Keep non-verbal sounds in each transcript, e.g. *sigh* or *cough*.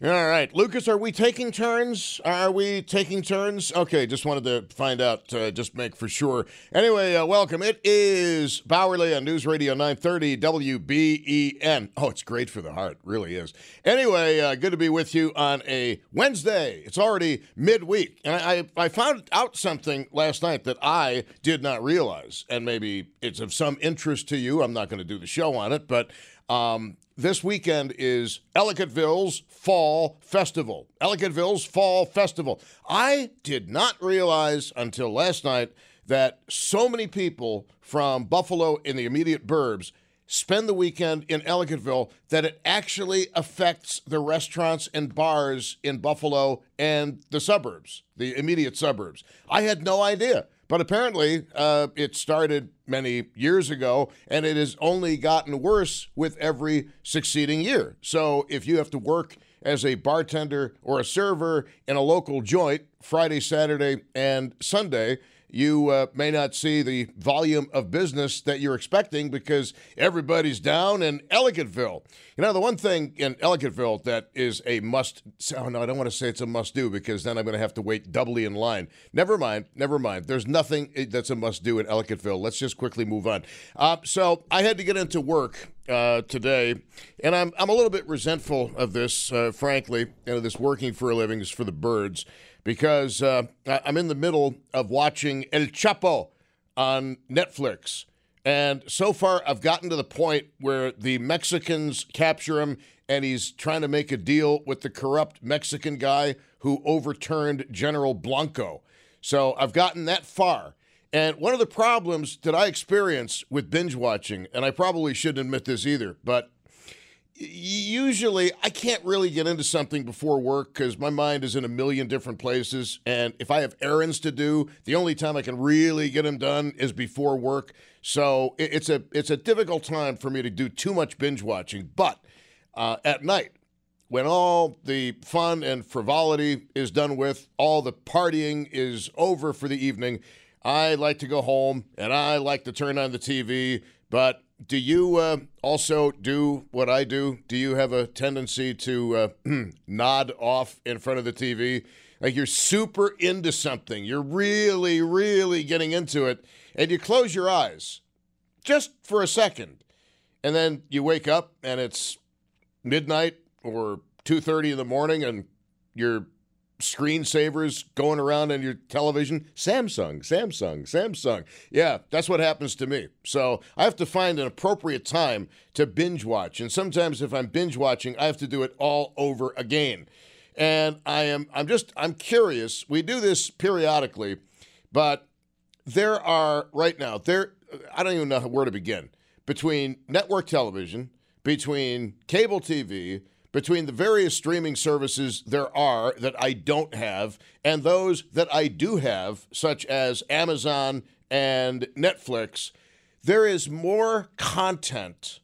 All right, Lucas, are we taking turns? Are we taking turns? Okay, just wanted to find out, uh, just make for sure. Anyway, uh, welcome. It is Bauerle on News Radio 930 WBEN. Oh, it's great for the heart, really is. Anyway, uh, good to be with you on a Wednesday. It's already midweek, and I, I found out something last night that I did not realize, and maybe it's of some interest to you. I'm not going to do the show on it, but um, this weekend is Ellicottville's Fall Festival. Ellicottville's Fall Festival. I did not realize until last night that so many people from Buffalo in the immediate burbs spend the weekend in Ellicottville that it actually affects the restaurants and bars in Buffalo and the suburbs, the immediate suburbs. I had no idea. But apparently, uh, it started many years ago, and it has only gotten worse with every succeeding year. So if you have to work as a bartender or a server in a local joint Friday, Saturday, and Sunday, you uh, may not see the volume of business that you're expecting because everybody's down in Ellicottville. You know, the one thing in Ellicottville that is a must, oh no, I don't want to say it's a must do because then I'm going to have to wait doubly in line. Never mind, never mind. There's nothing that's a must do in Ellicottville. Let's just quickly move on. Uh, so I had to get into work uh, today, and I'm, I'm a little bit resentful of this, uh, frankly. You know, this working for a living is for the birds because uh, I'm in the middle of watching El Chapo on Netflix. And so far, I've gotten to the point where the Mexicans capture him and he's trying to make a deal with the corrupt Mexican guy who overturned General Blanco. So I've gotten that far. And one of the problems that I experience with binge watching, and I probably shouldn't admit this either, but usually I can't really get into something before work because my mind is in a million different places. And if I have errands to do, the only time I can really get them done is before work. So it's a it's a difficult time for me to do too much binge watching. But uh, at night, when all the fun and frivolity is done with, all the partying is over for the evening, I like to go home and I like to turn on the TV. But do you uh, also do what I do? Do you have a tendency to uh, *clears throat* nod off in front of the TV? Like you're super into something, you're really, really getting into it, and you close your eyes just for a second, and then you wake up and it's midnight or 2:30 in the morning, and you're screensavers going around on your television. Samsung, Samsung, Samsung. Yeah, that's what happens to me. So I have to find an appropriate time to binge watch. And sometimes if I'm binge watching, I have to do it all over again. And I am I'm just I'm curious. We do this periodically, but there are right now, there I don't even know where to begin. Between network television, between cable TV, between the various streaming services there are that I don't have and those that I do have, such as Amazon and Netflix, there is more content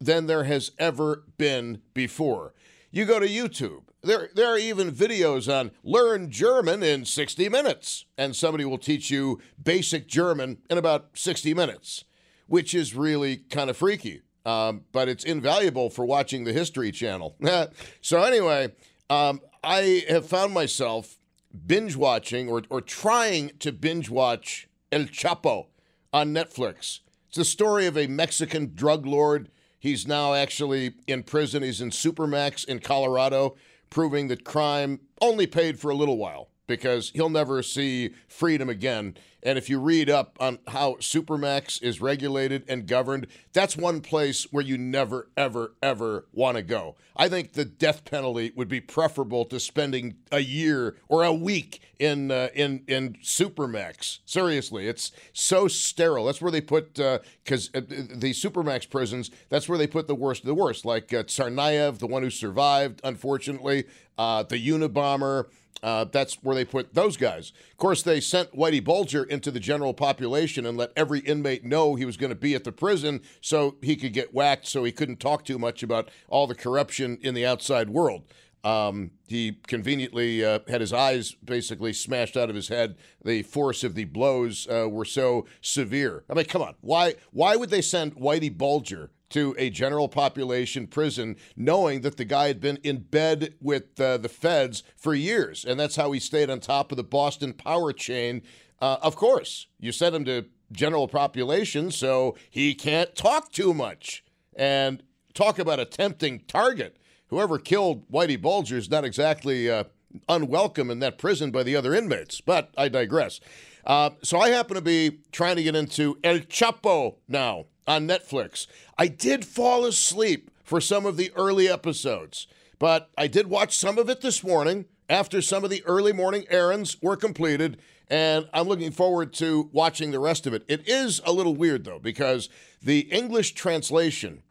than there has ever been before. You go to YouTube, there, there are even videos on learn German in 60 minutes, and somebody will teach you basic German in about 60 minutes, which is really kind of freaky um, but it's invaluable for watching the History Channel. *laughs* so, anyway, um, I have found myself binge watching or, or trying to binge watch El Chapo on Netflix. It's the story of a Mexican drug lord. He's now actually in prison. He's in Supermax in Colorado, proving that crime only paid for a little while because he'll never see freedom again. And if you read up on how Supermax is regulated and governed, that's one place where you never, ever, ever want to go. I think the death penalty would be preferable to spending a year or a week in uh, in in Supermax. Seriously, it's so sterile. That's where they put because uh, the Supermax prisons. That's where they put the worst of the worst, like uh, Tsarnaev, the one who survived, unfortunately, uh, the Unabomber. Uh, that's where they put those guys. Of course, they sent Whitey Bulger into the general population and let every inmate know he was going to be at the prison so he could get whacked so he couldn't talk too much about all the corruption in the outside world. Um, he conveniently uh, had his eyes basically smashed out of his head. The force of the blows uh, were so severe. I mean, come on. Why, why would they send Whitey Bulger to a general population prison, knowing that the guy had been in bed with uh, the feds for years, and that's how he stayed on top of the Boston power chain. Uh, of course, you sent him to general population, so he can't talk too much and talk about a tempting target. Whoever killed Whitey Bulger is not exactly uh, unwelcome in that prison by the other inmates, but I digress. Uh, so I happen to be trying to get into El Chapo now on Netflix. I did fall asleep for some of the early episodes, but I did watch some of it this morning after some of the early morning errands were completed, and I'm looking forward to watching the rest of it. It is a little weird, though, because the English translation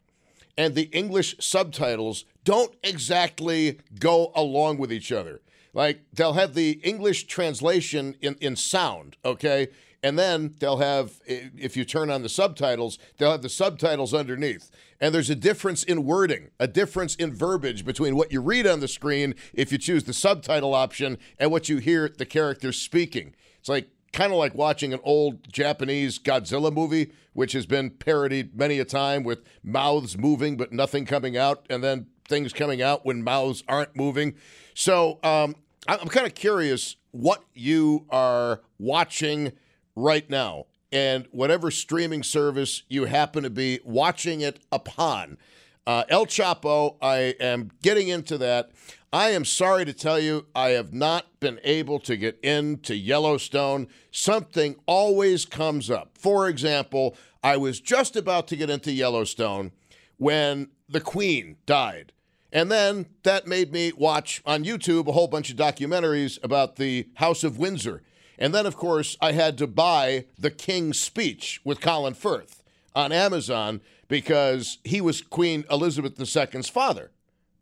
and the English subtitles don't exactly go along with each other. Like they'll have the English translation in, in sound, okay? And then they'll have, if you turn on the subtitles, they'll have the subtitles underneath. And there's a difference in wording, a difference in verbiage between what you read on the screen if you choose the subtitle option and what you hear the characters speaking. It's like kind of like watching an old Japanese Godzilla movie, which has been parodied many a time with mouths moving but nothing coming out, and then things coming out when mouths aren't moving. So um, I'm kind of curious what you are watching right now and whatever streaming service you happen to be watching it upon. Uh, El Chapo, I am getting into that. I am sorry to tell you, I have not been able to get into Yellowstone. Something always comes up. For example, I was just about to get into Yellowstone when the Queen died. And then that made me watch on YouTube a whole bunch of documentaries about the House of Windsor. And then, of course, I had to buy The King's Speech with Colin Firth on Amazon because he was Queen Elizabeth II's father.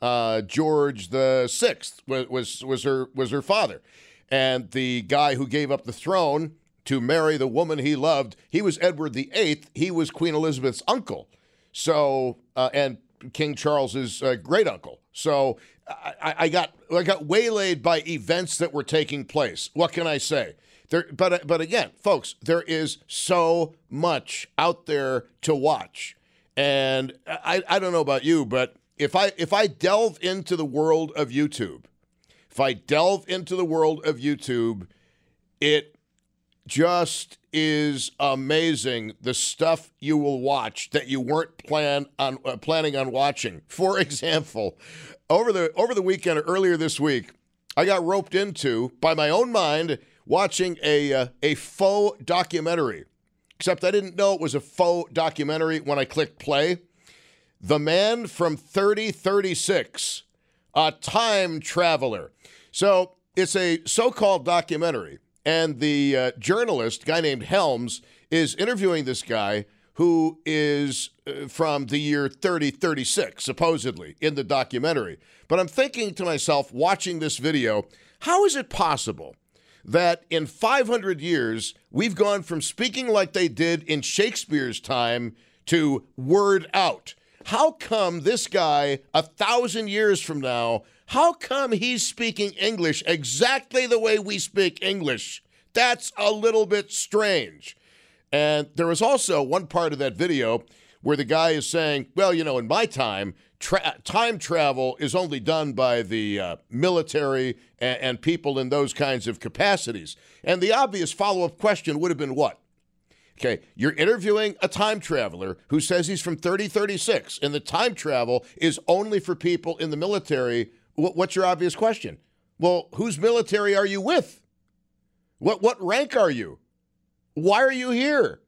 Uh, George the Sixth was, was was her was her father, and the guy who gave up the throne to marry the woman he loved, he was Edward the Eighth. He was Queen Elizabeth's uncle. So, uh, and King Charles's uh, great uncle. So I, I, got I got waylaid by events that were taking place. What can I say? There, but but again, folks, there is so much out there to watch, and I, I don't know about you, but if I if I delve into the world of YouTube, if I delve into the world of YouTube, it just is amazing the stuff you will watch that you weren't plan on uh, planning on watching. For *laughs* example, over the over the weekend earlier this week, I got roped into by my own mind watching a uh, a faux documentary. Except I didn't know it was a faux documentary when I clicked play. The Man from 3036, a time traveler. So, it's a so-called documentary and the uh, journalist, guy named Helms, is interviewing this guy who is uh, from the year 3036, supposedly, in the documentary. But I'm thinking to myself, watching this video, how is it possible that in 500 years, we've gone from speaking like they did in Shakespeare's time to word out? How come this guy, a thousand years from now, how come he's speaking English exactly the way we speak English? That's a little bit strange. And there was also one part of that video where the guy is saying, well, you know, in my time, tra- time travel is only done by the uh, military and, and people in those kinds of capacities. And the obvious follow up question would have been what? Okay, you're interviewing a time traveler who says he's from 3036 and the time travel is only for people in the military. What's your obvious question? Well, whose military are you with? What what rank are you? Why are you here?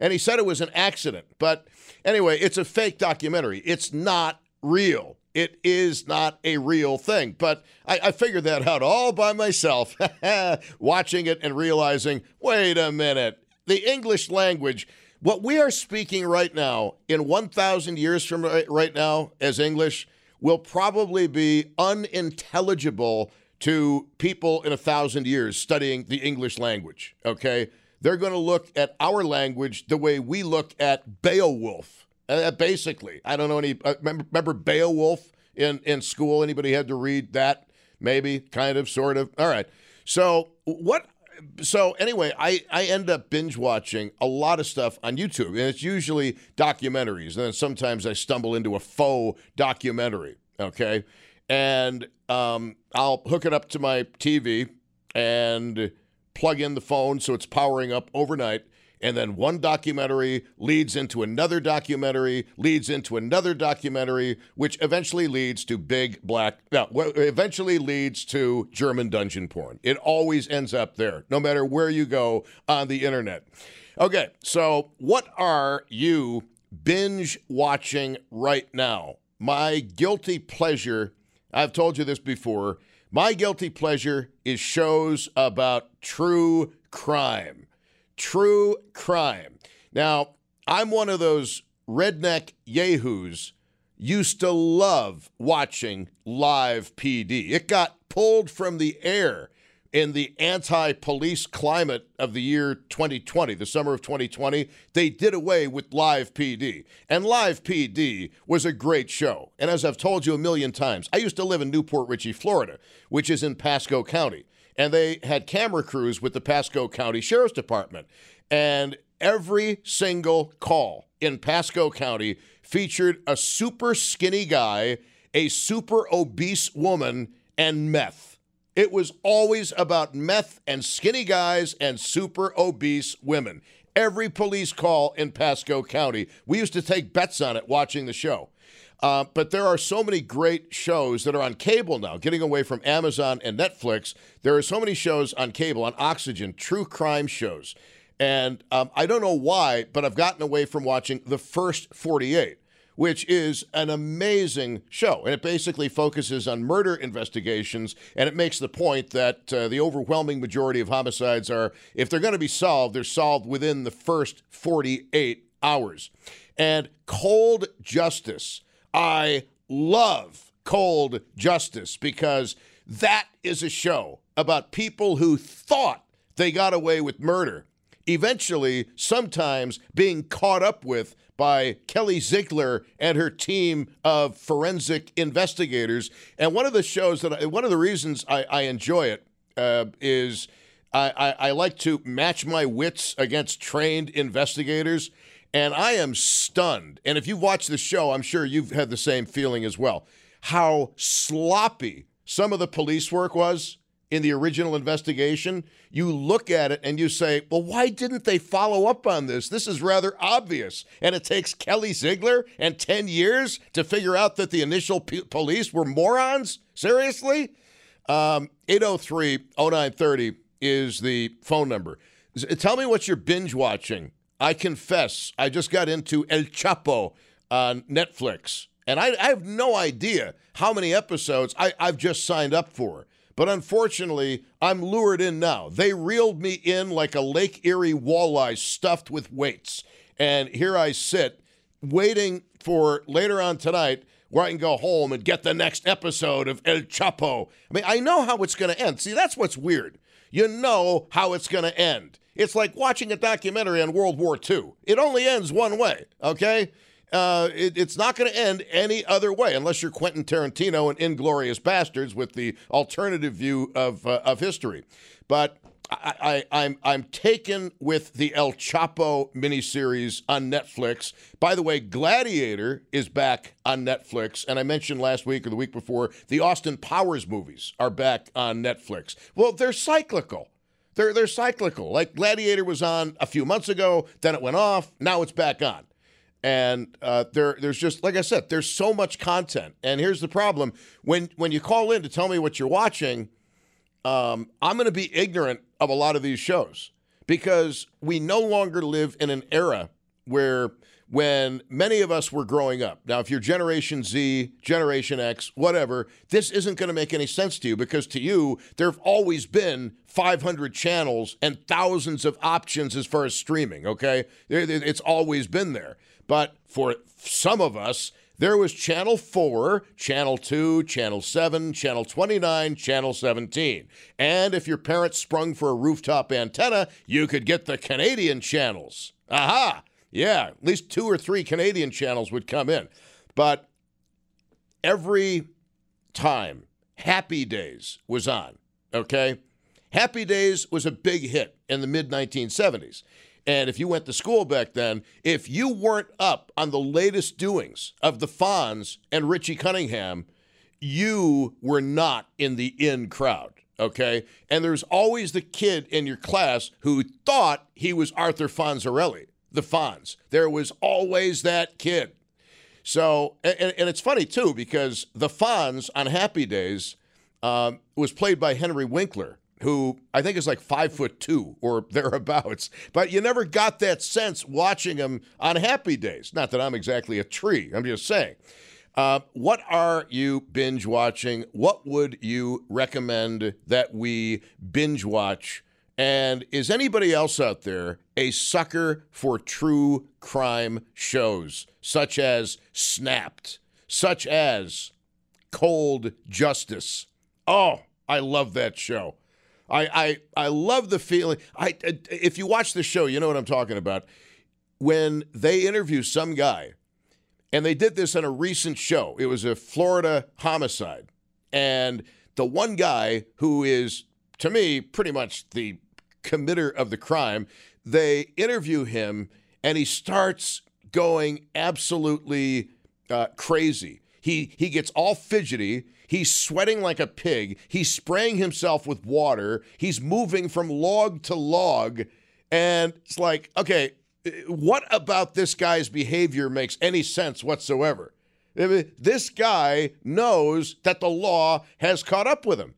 And he said it was an accident. But anyway, it's a fake documentary. It's not real. It is not a real thing. But I, I figured that out all by myself, *laughs* watching it and realizing wait a minute, the English language, what we are speaking right now, in 1,000 years from right, now as English, will probably be unintelligible to people in a thousand years studying the English language. Okay? They're going to look at our language the way we look at Beowulf. Uh, basically, I don't know any. Uh, remember, remember Beowulf in in school? Anybody had to read that? Maybe, kind of, sort of. All right. So what? So anyway, I I end up binge watching a lot of stuff on YouTube, and it's usually documentaries, and then sometimes I stumble into a faux documentary. Okay, and um, I'll hook it up to my TV and plug in the phone so it's powering up overnight. And then one documentary leads into another documentary, leads into another documentary, which eventually leads to big black, no, eventually leads to German dungeon porn. It always ends up there, no matter where you go on the internet. Okay, so what are you binge watching right now? My guilty pleasure, I've told you this before, my guilty pleasure is shows about true crime. True crime. Now, I'm one of those redneck yahoos used to love watching live PD. It got pulled from the air in the anti police climate of the year 2020, the summer of 2020. They did away with live PD. And live PD was a great show. And as I've told you a million times, I used to live in New Port Richey, Florida, which is in Pasco County. And they had camera crews with the Pasco County Sheriff's Department. And every single call in Pasco County featured a super skinny guy, a super obese woman, and meth. It was always about meth and skinny guys and super obese women. Every police call in Pasco County, we used to take bets on it watching the show. Uh, but there are so many great shows that are on cable now, getting away from Amazon and Netflix. There are so many shows on cable, on Oxygen, true crime shows. And um, I don't know why, but I've gotten away from watching The First 48 which is an amazing show. And it basically focuses on murder investigations. And it makes the point that uh, the overwhelming majority of homicides are, if they're going to be solved, they're solved within the first 48 hours. And Cold Justice. I love Cold Justice because that is a show about people who thought they got away with murder eventually, sometimes being caught up with by Kelly Siegler and her team of forensic investigators. And one of the shows that I, one of the reasons I, I enjoy it uh, is I, I, I like to match my wits against trained investigators. And I am stunned. And if you've watched the show, I'm sure you've had the same feeling as well. How sloppy some of the police work was in the original investigation, you look at it and you say, well, why didn't they follow up on this? This is rather obvious. And it takes Kelly Siegler and 10 years to figure out that the initial p- police were morons? Seriously? Um, 803 0930 is the phone number. Tell me what you're binge watching. I confess, I just got into El Chapo on Netflix. And I, I have no idea how many episodes I, I've just signed up for. But unfortunately, I'm lured in now. They reeled me in like a Lake Erie walleye stuffed with weights. And here I sit, waiting for later on tonight where I can go home and get the next episode of El Chapo. I mean, I know how it's going to end. See, that's what's weird. You know how it's going to end. It's like watching a documentary on World War II. It only ends one way, okay? Uh, it, it's not going to end any other way unless you're Quentin Tarantino and Inglourious Basterds with the alternative view of uh, of history. But I, I, I'm I'm taken with the El Chapo miniseries on Netflix. By the way, Gladiator is back on Netflix, and I mentioned last week or the week before the Austin Powers movies are back on Netflix. Well, they're cyclical. They're they're cyclical. Like Gladiator was on a few months ago, then it went off, now it's back on. And uh, there, there's just like I said, there's so much content. And here's the problem: when when you call in to tell me what you're watching, um, I'm going to be ignorant of a lot of these shows because we no longer live in an era where when many of us were growing up. Now, if you're Generation Z, Generation X, whatever, this isn't going to make any sense to you because to you, there have always been 500 channels and thousands of options as far as streaming, okay? It's always been there. But for some of us, there was Channel 4, Channel 2, Channel 7, Channel 29, Channel 17. And if your parents sprung for a rooftop antenna, you could get the Canadian channels. Aha! Yeah, at least two or three Canadian channels would come in. But every time Happy Days was on, okay? Happy Days was a big hit in the mid 1970s. And if you went to school back then, if you weren't up on the latest doings of the Fonz and Richie Cunningham, you were not in the in crowd. Okay. And there's always the kid in your class who thought he was Arthur Fonzarelli the Fonz. There was always that kid. So, and, and it's funny too because the Fonz on Happy Days um, was played by Henry Winkler, who I think is like five foot two or thereabouts. But you never got that sense watching him on Happy Days. Not that I'm exactly a tree. I'm just saying. Uh, what are you binge watching? What would you recommend that we binge watch? And is anybody else out there a sucker for true crime shows, such as Snapped, such as Cold Justice? Oh, I love that show. I, I, I love the feeling. I, if you watch the show, you know what I'm talking about. When they interview some guy, and they did this on a recent show, it was a Florida homicide. And the one guy who is, to me, pretty much the committer of the crime. They interview him, and he starts going absolutely uh, crazy. He he gets all fidgety. He's sweating like a pig. He's spraying himself with water. He's moving from log to log, and it's like, okay, what about this guy's behavior makes any sense whatsoever? This guy knows that the law has caught up with him.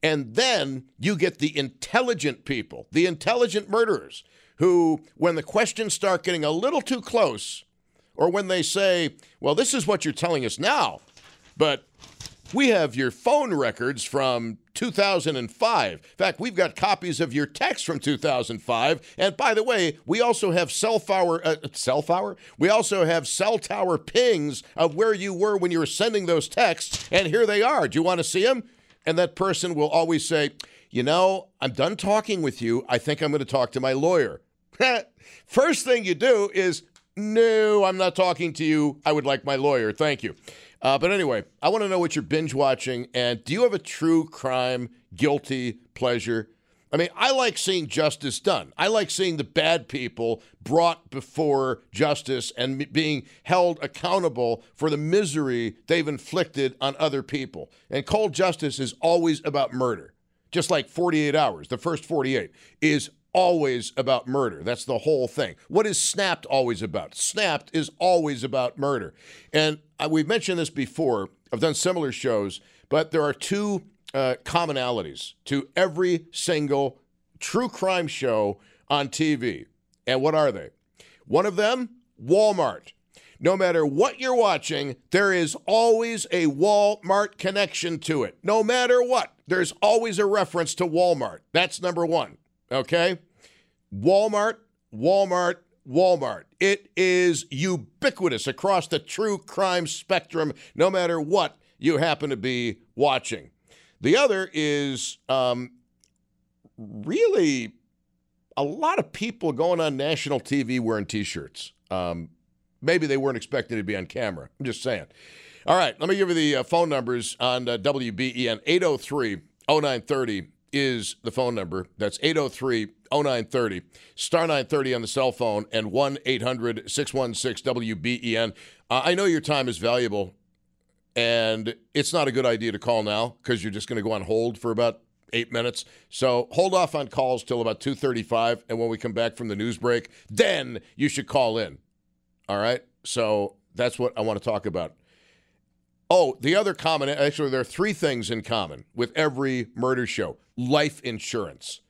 And then you get the intelligent people, the intelligent murderers, who, when the questions start getting a little too close, or when they say, well, this is what you're telling us now, but we have your phone records from 2005. In fact, we've got copies of your text from 2005. And by the way, we also have cell tower, uh, cell tower. We also have cell tower pings of where you were when you were sending those texts. And here they are. Do you want to see them? And that person will always say, You know, I'm done talking with you. I think I'm going to talk to my lawyer. *laughs* First thing you do is, No, I'm not talking to you. I would like my lawyer. Thank you. Uh, but anyway, I want to know what you're binge watching. And do you have a true crime guilty pleasure? I mean, I like seeing justice done. I like seeing the bad people brought before justice and being held accountable for the misery they've inflicted on other people. And cold justice is always about murder. Just like 48 hours, the first 48 is always about murder. That's the whole thing. What is Snapped always about? Snapped is always about murder. And we've mentioned this before. I've done similar shows, but there are two uh, commonalities to every single true crime show on TV. And what are they? One of them, Walmart. No matter what you're watching, there is always a Walmart connection to it. No matter what, there's always a reference to Walmart. That's number one. Okay? Walmart, Walmart, Walmart. It is ubiquitous across the true crime spectrum, no matter what you happen to be watching. The other is um, really a lot of people going on national TV wearing t shirts. Um, maybe they weren't expecting to be on camera. I'm just saying. All right, let me give you the uh, phone numbers on uh, WBEN. 803 0930 is the phone number. That's 803 0930. Star 930 on the cell phone and 1 800 616 WBEN. Uh, I know your time is valuable and it's not a good idea to call now because you're just going to go on hold for about eight minutes. So hold off on calls till about 2.35. And when we come back from the news break, then you should call in. All right? So that's what I want to talk about. Oh, the other common, actually, there are three things in common with every murder show life insurance.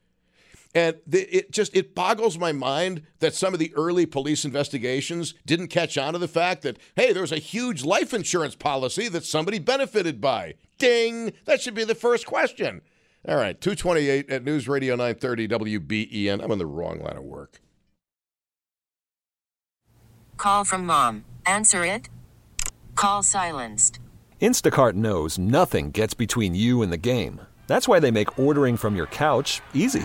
And the, it just it boggles my mind that some of the early police investigations didn't catch on to the fact that hey, there's a huge life insurance policy that somebody benefited by. Ding! That should be the first question. All right, 228 at News Radio 930 WBEN. I'm on the wrong line of work. Call from mom. Answer it. Call silenced. Instacart knows nothing gets between you and the game. That's why they make ordering from your couch easy.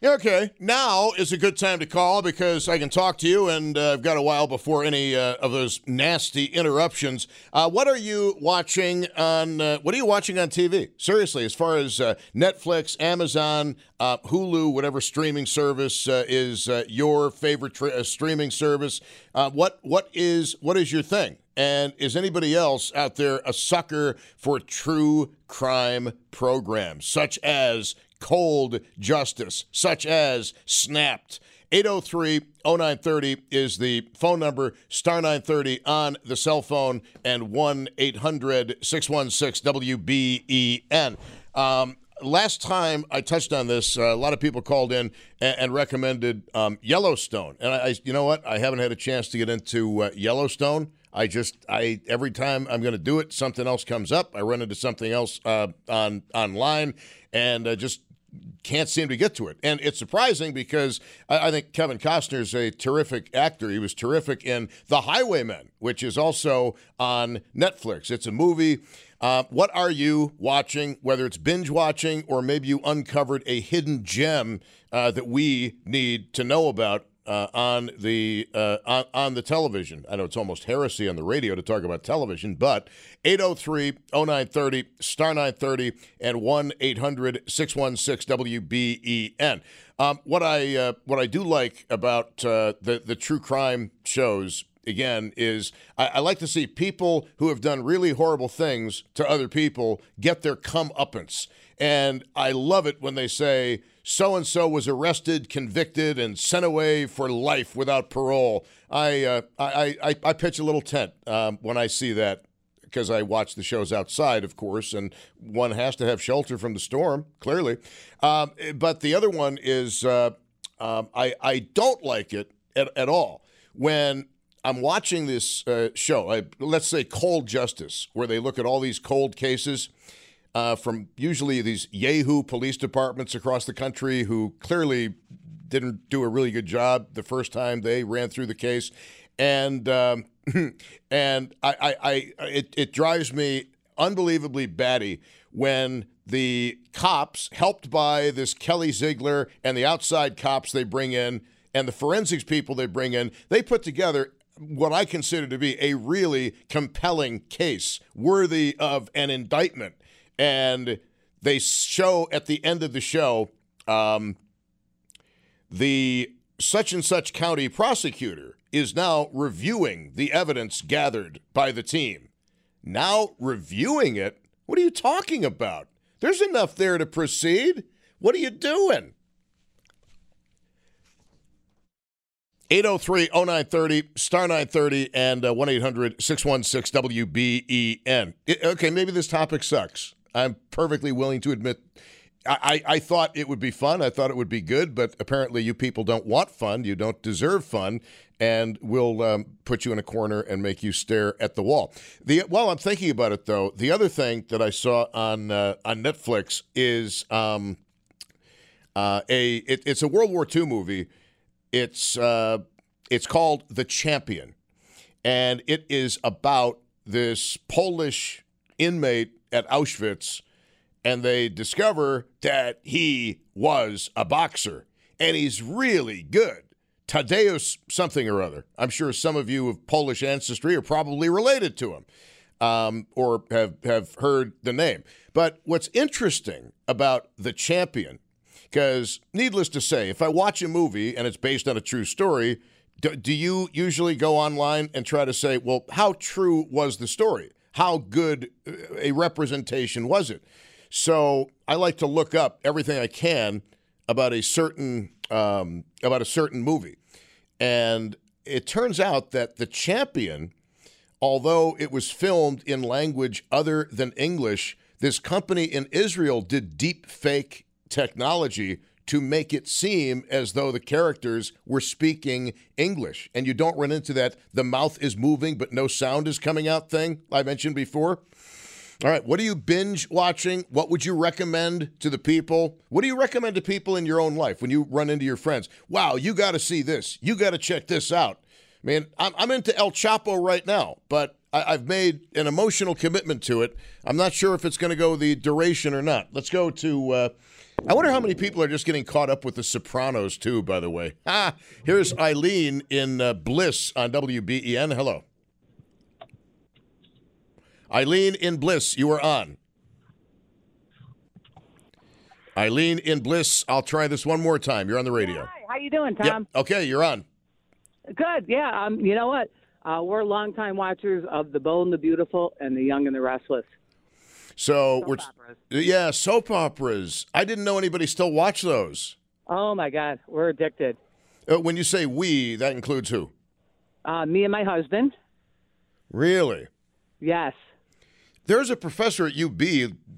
Okay, now is a good time to call because I can talk to you, and uh, I've got a while before any uh, of those nasty interruptions. Uh, what are you watching on? Uh, what are you watching on TV? Seriously, as far as uh, Netflix, Amazon, uh, Hulu, whatever streaming service is your favorite tra- streaming service, what what is what is your thing? And is anybody else out there a sucker for true crime programs such as cold justice, such as Snapped. 803 0930 is the phone number, star 930 on the cell phone, and 1 800 616 WBEN. Um, last time I touched on this, uh, a lot of people called in and, and recommended um, Yellowstone. And I, I, you know what? I haven't had a chance to get into uh, Yellowstone. I just, I every time I'm going to do it, something else comes up. I run into something else uh, on online, and uh, just can't seem to get to it. And it's surprising because I, I, think Kevin Costner is a terrific actor. He was terrific in The Highwaymen, which is also on Netflix. It's a movie. Uh, what are you watching, whether it's binge watching or maybe you uncovered a hidden gem uh, that we need to know about uh, on the uh, on, on, the television. I know it's almost heresy on the radio to talk about television, but 803-0930, star 930, and 1-800-616-WBEN. Um, what I uh, what I do like about uh, the the true crime shows again is I, I, like to see people who have done really horrible things to other people get their comeuppance, and I love it when they say so and so was arrested, convicted, and sent away for life without parole. I uh, I, I, I pitch a little tent um, when I see that because I watch the shows outside, of course, and one has to have shelter from the storm, clearly. Um, but the other one is uh, um, I I don't like it at, at all when I'm watching this uh, show. I, let's say Cold Justice, where they look at all these cold cases uh, from usually these Yahoo police departments across the country who clearly didn't do a really good job the first time they ran through the case. And um, *laughs* and I, I, I it, it drives me unbelievably batty when the cops, helped by this Kelly Siegler and the outside cops they bring in and the forensics people they bring in, they put together what I consider to be a really compelling case worthy of an indictment. And they show at the end of the show um, the such and such county prosecutor is now reviewing the evidence gathered by the team. Now reviewing it? What are you talking about? There's enough there to proceed. What are you doing? 803 0930, star 930, and uh, 1 800 616 WBEN. Okay, maybe this topic sucks. I'm perfectly willing to admit I, I thought it would be fun. I thought it would be good, but apparently you people don't want fun. You don't deserve fun, and we'll um, put you in a corner and make you stare at the wall. The while I'm thinking about it, though, the other thing that I saw on uh, on Netflix is um, uh, a it, it's a World War II movie. It's uh, it's called The Champion, and it is about this Polish inmate at Auschwitz and they discover that he was a boxer and he's really good. Tadeusz something or other. I'm sure some of you of Polish ancestry are probably related to him um, or have, have heard the name. But what's interesting about the champion, because needless to say, if I watch a movie and it's based on a true story, do, do you usually go online and try to say, well, how true was the story? How good a representation was it? So I like to look up everything I can about a certain um, about a certain movie, and it turns out that the champion, although it was filmed in language other than English, this company in Israel did deep fake technology to make it seem as though the characters were speaking English. And you don't run into that the mouth is moving but no sound is coming out thing I mentioned before. All right. What are you binge watching? What would you recommend to the people? What do you recommend to people in your own life when you run into your friends? Wow, you got to see this. You got to check this out. Man, I'm, I'm into El Chapo right now, but I, have made an emotional commitment to it. I'm not sure if it's going to go the duration or not. Let's go to. Uh, I wonder how many people are just getting caught up with The Sopranos, too, by the way. Ah, here's Eileen in uh, Bliss on WBEN. Hello. Eileen in Bliss, you are on. Eileen in Bliss, I'll try this one more time. You're on the radio. Hi, how you doing, Tom? Yep. Okay, you're on. Good. Yeah. Um. You know what? Uh, we're longtime watchers of The Bold and the Beautiful and The Young and the Restless. So soap we're operas. yeah, soap operas. I didn't know anybody still watched those. Oh my God, we're addicted. Uh, when you say we, that includes who? Uh, me and my husband. Really? Yes. There's a professor at UB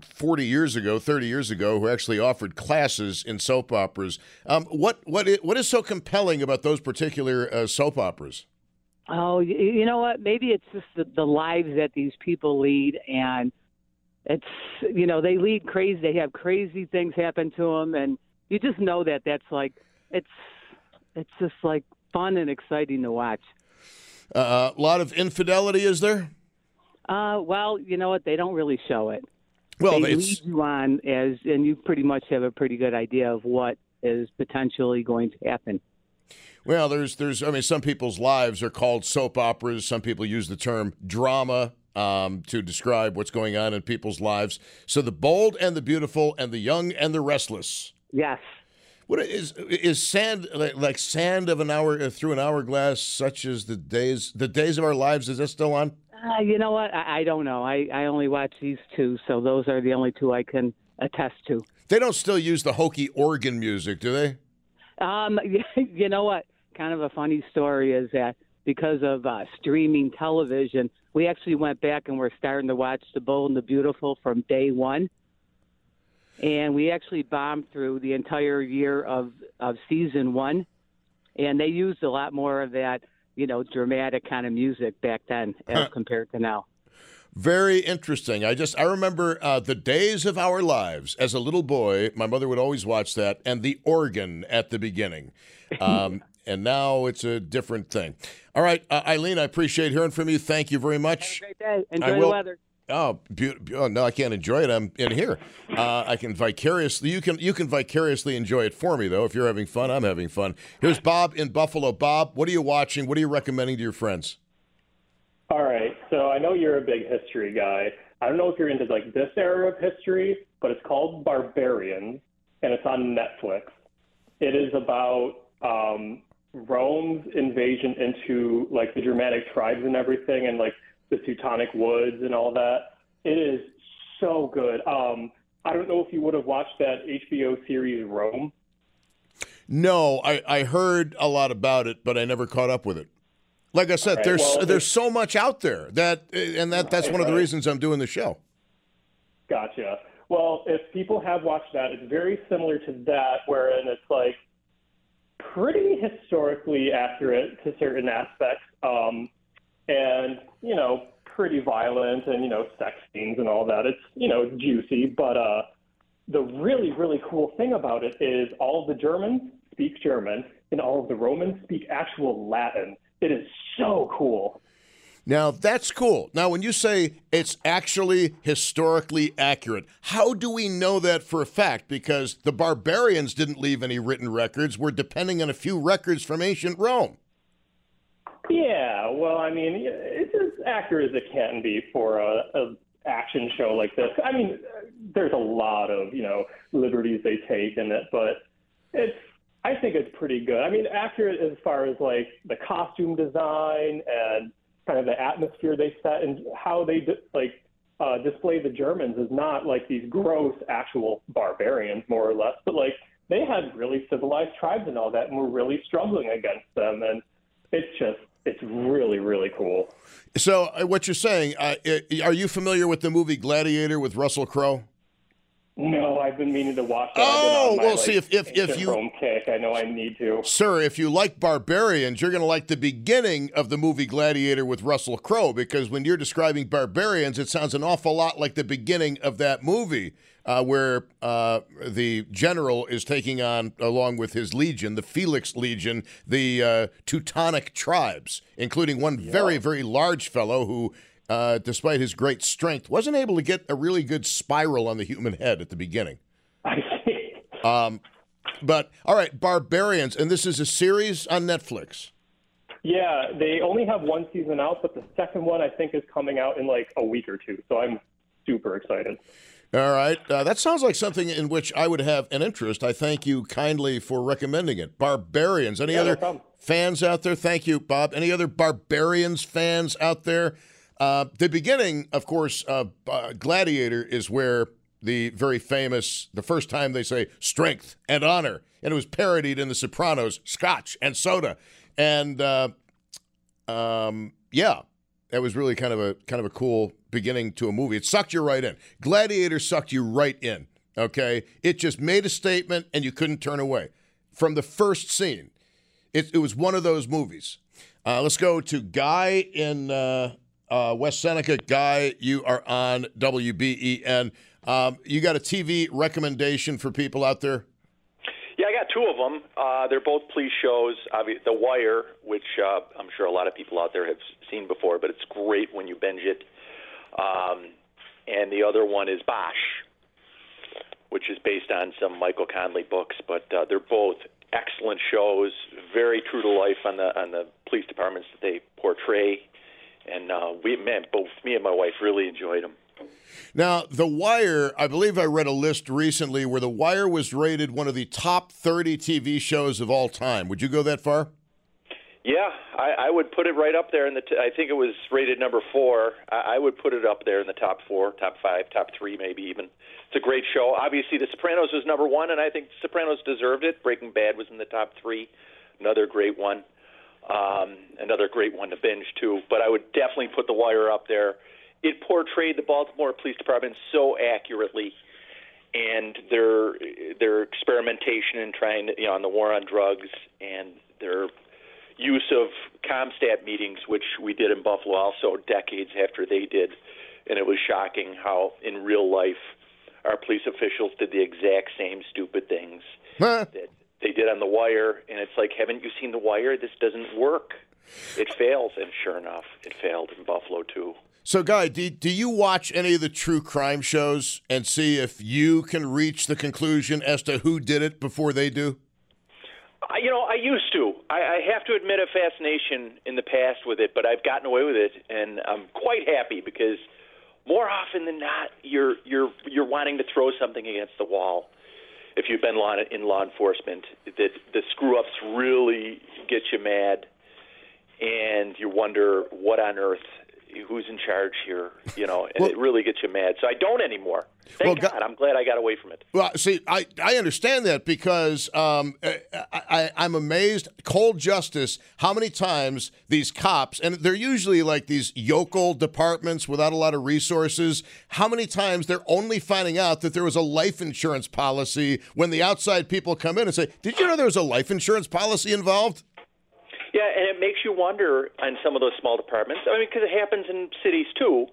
40 years ago, 30 years ago, who actually offered classes in soap operas. Um, what what is, what is so compelling about those particular uh, soap operas? Oh, you know what? Maybe it's just the, the lives that these people lead, and it's you know they lead crazy. They have crazy things happen to them, and you just know that that's like it's it's just like fun and exciting to watch. Uh, a lot of infidelity, is there? Uh, well, you know what? They don't really show it. Well, they lead you on as, and you pretty much have a pretty good idea of what is potentially going to happen. Well, there's, there's, I mean, some people's lives are called soap operas. Some people use the term drama um, to describe what's going on in people's lives. So the bold and the beautiful, and the young and the restless. Yes. What is is sand like, sand of an hour uh, through an hourglass, such as the days the days of our lives? Is that still on? Uh, you know what? I, I don't know. I, I only watch these two, so those are the only two I can attest to. They don't still use the hokey organ music, do they? Um, *laughs* you know what? Kind of a funny story is that because of uh, streaming television, we actually went back and we're starting to watch The Bold and the Beautiful from day one. And we actually bombed through the entire year of, of season one. And they used a lot more of that you know, dramatic kind of music back then as compared to now. Very interesting. I just I remember uh, the days of our lives as a little boy. My mother would always watch that, and the organ at the beginning. *laughs* Um, and now it's a different thing. All right, uh, Eileen, I appreciate hearing from you. Thank you very much. Great day. I Enjoy the weather. Oh, be- oh, no, I can't enjoy it. I'm in here. Uh, I can vicariously. You can you can vicariously enjoy it for me though. If you're having fun, I'm having fun. Here's Bob in Buffalo. Bob, what are you watching? What are you recommending to your friends? All right. So I know you're a big history guy. I don't know if you're into like this era of history, but it's called Barbarians, and it's on Netflix. It is about um, Rome's invasion into like the Germanic tribes and everything, and like the Teutonic Woods and all that. It is so good. Um, I don't know if you would have watched that HBO series Rome. No, I, I heard a lot about it, but I never caught up with it. Like I said, right, there's well, there's so much out there that, and that that's Right, one of the reasons I'm doing the show. Gotcha. Well, if people have watched that, it's very similar to that, wherein it's like pretty historically accurate to certain aspects, um, and you know, pretty violent and you know, sex scenes and all that. It's you know, juicy, but uh, the really really cool thing about it is all of the Germans speak German and all of the Romans speak actual Latin. It is so cool. Now that's cool. Now, when you say it's actually historically accurate, how do we know that for a fact? Because the barbarians didn't leave any written records. We're depending on a few records from ancient Rome. Yeah, well, I mean, it's as accurate as it can be for a, a action show like this. I mean, there's a lot of you know liberties they take in it, but it's I think it's pretty good. I mean, accurate as far as like the costume design and kind of the atmosphere they set and how they di- like uh, display the Germans is not like these gross actual barbarians, more or less, but like they had really civilized tribes and all that, and were really struggling against them, and it's just it's really really cool. So, uh, what you're saying? Uh, are you familiar with the movie Gladiator with Russell Crowe? No, I've been meaning to watch that. Oh, my, well, like, see, if- if- if you- Rome kick, I know I need to. Sir, if you like barbarians, you're going to like the beginning of the movie Gladiator with Russell Crowe because when you're describing barbarians, it sounds an awful lot like the beginning of that movie uh, where uh, the general is taking on, along with his legion, the Felix Legion, the uh, Teutonic tribes, including one very, very large fellow who. Uh, despite his great strength, wasn't able to get a really good spiral on the human head at the beginning. I see. Um, but all right, Barbarians, and this is a series on Netflix. Yeah, they only have one season out, but the second one I think is coming out in like a week or two. So I'm super excited. All right, uh, that sounds like something in which I would have an interest. I thank you kindly for recommending it. Barbarians. Any Yeah, other problem. fans out there? Thank you, Bob. Any other Barbarians fans out there? Uh, the beginning, of course, uh, uh, Gladiator is where the very famous, the first time they say strength and honor, and it was parodied in The Sopranos, Scotch and soda, and uh, um, yeah, that was really kind of a kind of a cool beginning to a movie. It sucked you right in. Gladiator sucked you right in. Okay, it just made a statement, and you couldn't turn away from the first scene. It, it was one of those movies. Uh, let's go to Guy in uh, West Seneca. Guy, you are on WBEN. Um, you got a TV recommendation for people out there? Yeah, I got two of them. Uh, they're both police shows. The Wire, which uh, I'm sure a lot of people out there have seen before, but it's great when you binge it. Um, and the other one is Bosch, which is based on some Michael Connelly books. But uh, they're both excellent shows, very true to life on the on the police departments that they portray. And uh, we, man, both me and my wife really enjoyed them. Now, The Wire, I believe I read a list recently where The Wire was rated one of the top 30 TV shows of all time. Would you go that far? Yeah, I, I would put it right up there. In the t- I think it was rated number four. I, I would put it up there in the top four, top five, top three, maybe even. It's a great show. Obviously, The Sopranos was number one, and I think Sopranos deserved it. Breaking Bad was in the top three, another great one, um, another great one to binge too. But I would definitely put The Wire up there. It portrayed the Baltimore Police Department so accurately, and their their experimentation in trying to, you know, on the war on drugs and their use of CompStat meetings, which we did in Buffalo also decades after they did. And it was shocking how, in real life, our police officials did the exact same stupid things that they did on The Wire, and it's like, haven't you seen The Wire? This doesn't work. It fails, and sure enough, it failed in Buffalo too. So, Guy, do, do you watch any of the true crime shows and see if you can reach the conclusion as to who did it before they do? I, you know, I used to. I, I have to admit a fascination in the past with it, but I've gotten away with it, and I'm quite happy because more often than not, you're you're you're wanting to throw something against the wall. If you've been law, in law enforcement, that the screw ups really get you mad, and you wonder what on earth who's in charge here, you know, and well, it really gets you mad. So I don't anymore. Thank well, God. I'm glad I got away from it. Well, see, I, I understand that because um, I, I, am amazed, cold justice, how many times these cops, and they're usually like these yokel departments without a lot of resources, how many times they're only finding out that there was a life insurance policy when the outside people come in and say, Did you know there was a life insurance policy involved? Yeah, and it makes you wonder on some of those small departments. I mean, because it happens in cities too.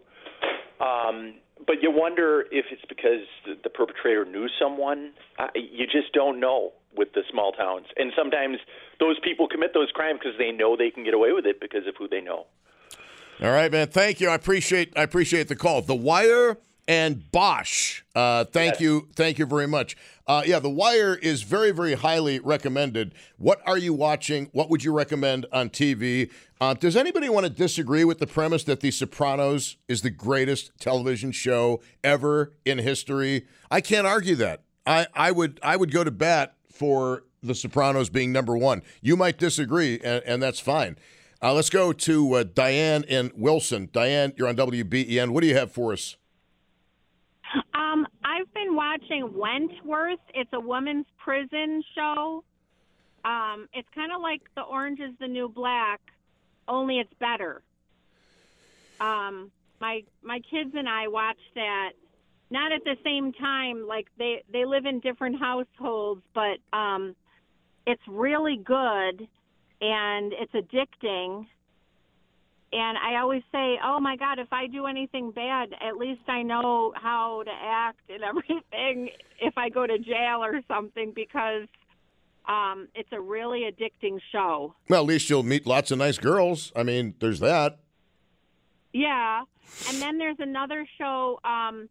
Um, but you wonder if it's because the, perpetrator knew someone. Uh, you just don't know with the small towns, and sometimes those people commit those crimes because they know they can get away with it because of who they know. All right, man. Thank you. I appreciate I appreciate the call. The Wire and Bosch. Uh, thank yes. you, thank you very much. Uh, yeah, The Wire is very, very highly recommended. What are you watching? What would you recommend on TV? Uh, does anybody want to disagree with the premise that The Sopranos is the greatest television show ever in history? I can't argue that. I, I would I would go to bat for The Sopranos being number one. You might disagree, and, and that's fine. Uh, let's go to uh, Diane and Wilson. Diane, you're on WBEN. What do you have for us? Um, I've been watching Wentworth. It's a woman's prison show. Um, it's kind of like The Orange is the New Black, only it's better. Um, my my kids and I watch that not at the same time like they they live in different households but um it's really good and it's addicting and I always say, "Oh my God, if I do anything bad, at least I know how to act and *laughs* everything if I go to jail or something because um, it's a really addicting show." Well, at least you'll meet lots of nice girls. I mean, there's that. Yeah, and then there's another show. Um,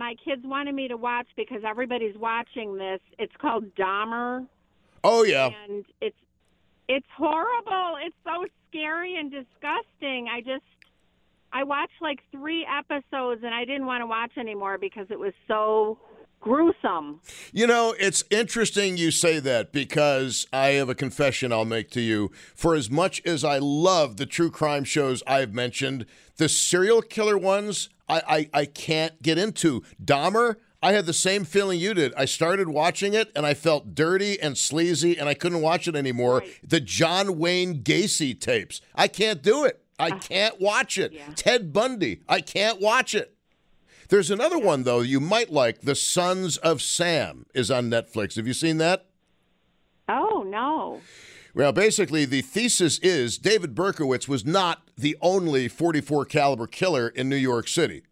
my kids wanted me to watch because everybody's watching this. It's called Dahmer. Oh yeah, and it's it's horrible. It's so scary and disgusting. I just I watched like 3 episodes and I didn't want to watch anymore because it was so gruesome. You know, it's interesting you say that because I have a confession I'll make to you. For as much as I love the true crime shows I've mentioned, the serial killer ones I, I, I can't get into. Dahmer, I had the same feeling you did. I started watching it and I felt dirty and sleazy and I couldn't watch it anymore. Right. The John Wayne Gacy tapes. I can't do it. I uh, can't watch it. Yeah. Ted Bundy. I can't watch it. There's another one though you might like. The Sons of Sam is on Netflix. Have you seen that? Oh, no. Well, basically the thesis is David Berkowitz was not the only 44 caliber killer in New York City.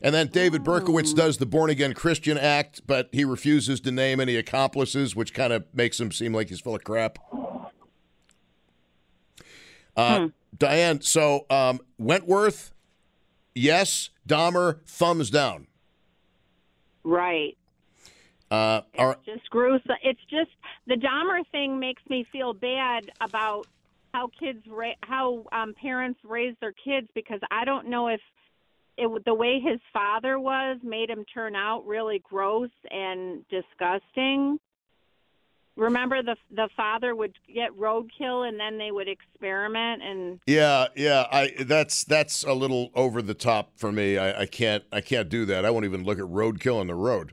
And then David Berkowitz does the born again Christian act, but he refuses to name any accomplices, which kind of makes him seem like he's full of crap. Uh, hmm. Diane, so um, Wentworth, yes. Dahmer, thumbs down. Right. Uh, it's just gruesome. It's just the Dahmer thing makes me feel bad about how kids ra- how um, parents raise their kids because I don't know if it, the way his father was made him turn out really gross and disgusting. Remember the the father would get roadkill and then they would experiment and yeah yeah I that's that's a little over the top for me I, I can't I can't do that I won't even look at roadkill on the road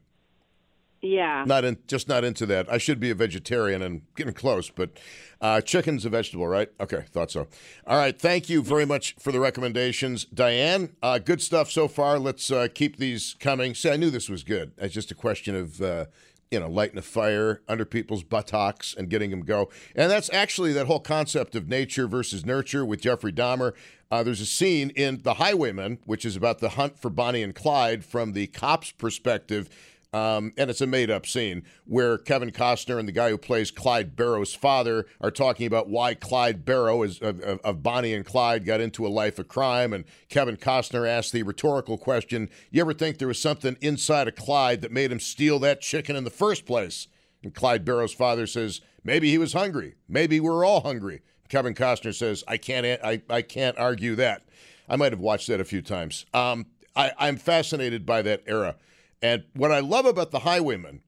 yeah. Not in, just not into that. I should be a vegetarian and getting close, but uh, chicken's a vegetable, right? Okay, thought so. All right, thank you very much for the recommendations, Diane. Uh, good stuff so far. Let's uh, keep these coming. See, I knew this was good. It's just a question of uh, you know lighting a fire under people's buttocks and getting them go. And that's actually that whole concept of nature versus nurture with Jeffrey Dahmer. Uh, there's a scene in The Highwaymen, which is about the hunt for Bonnie and Clyde from the cop's perspective Um, and it's a made up scene where Kevin Costner and the guy who plays Clyde Barrow's father are talking about why Clyde Barrow is, of, of, of Bonnie and Clyde got into a life of crime. And Kevin Costner asked the rhetorical question You ever think there was something inside of Clyde that made him steal that chicken in the first place? And Clyde Barrow's father says, Maybe he was hungry. Maybe we're all hungry. Kevin Costner says, I can't, I, I can't argue that. I might have watched that a few times. Um, I, I'm fascinated by that era. And what I love about The Highwaymen,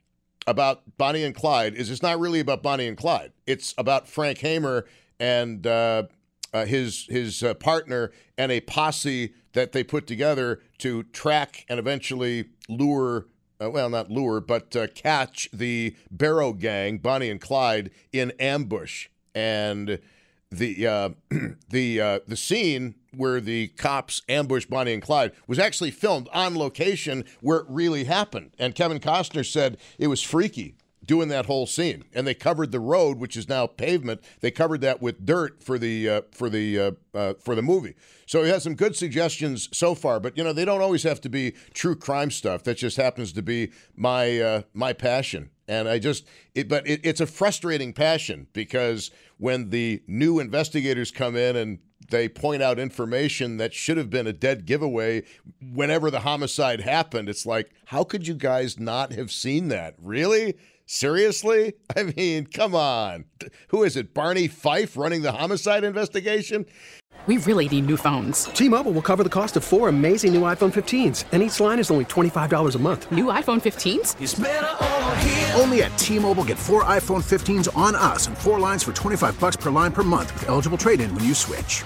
about Bonnie and Clyde, is it's not really about Bonnie and Clyde. It's about Frank Hamer and uh, uh, his his uh, partner and a posse that they put together to track and eventually lure. Uh, well, not lure, but uh, catch the Barrow gang, Bonnie and Clyde, in ambush. And the uh, *clears throat* the uh, the scene where the cops ambushed Bonnie and Clyde was actually filmed on location where it really happened. And Kevin Costner said it was freaky doing that whole scene. And they covered the road, which is now pavement. They covered that with dirt for the uh, for the uh, uh, for the movie. So he has some good suggestions so far. But you know, they don't always have to be true crime stuff. That just happens to be my uh, my passion. And I just, it, but it, it's a frustrating passion because when the new investigators come in and they point out information that should have been a dead giveaway whenever the homicide happened, it's like, how could you guys not have seen that? Really? Seriously? *laughs* I mean, come on. Who is it? Barney Fife running the homicide investigation? We really need new phones. T Mobile will cover the cost of four amazing new iPhone 15s, and each line is only $25 a month. New iPhone 15s? Only at T Mobile get four iPhone 15s on us and four lines for 25 bucks per line per month with eligible trade in when you switch.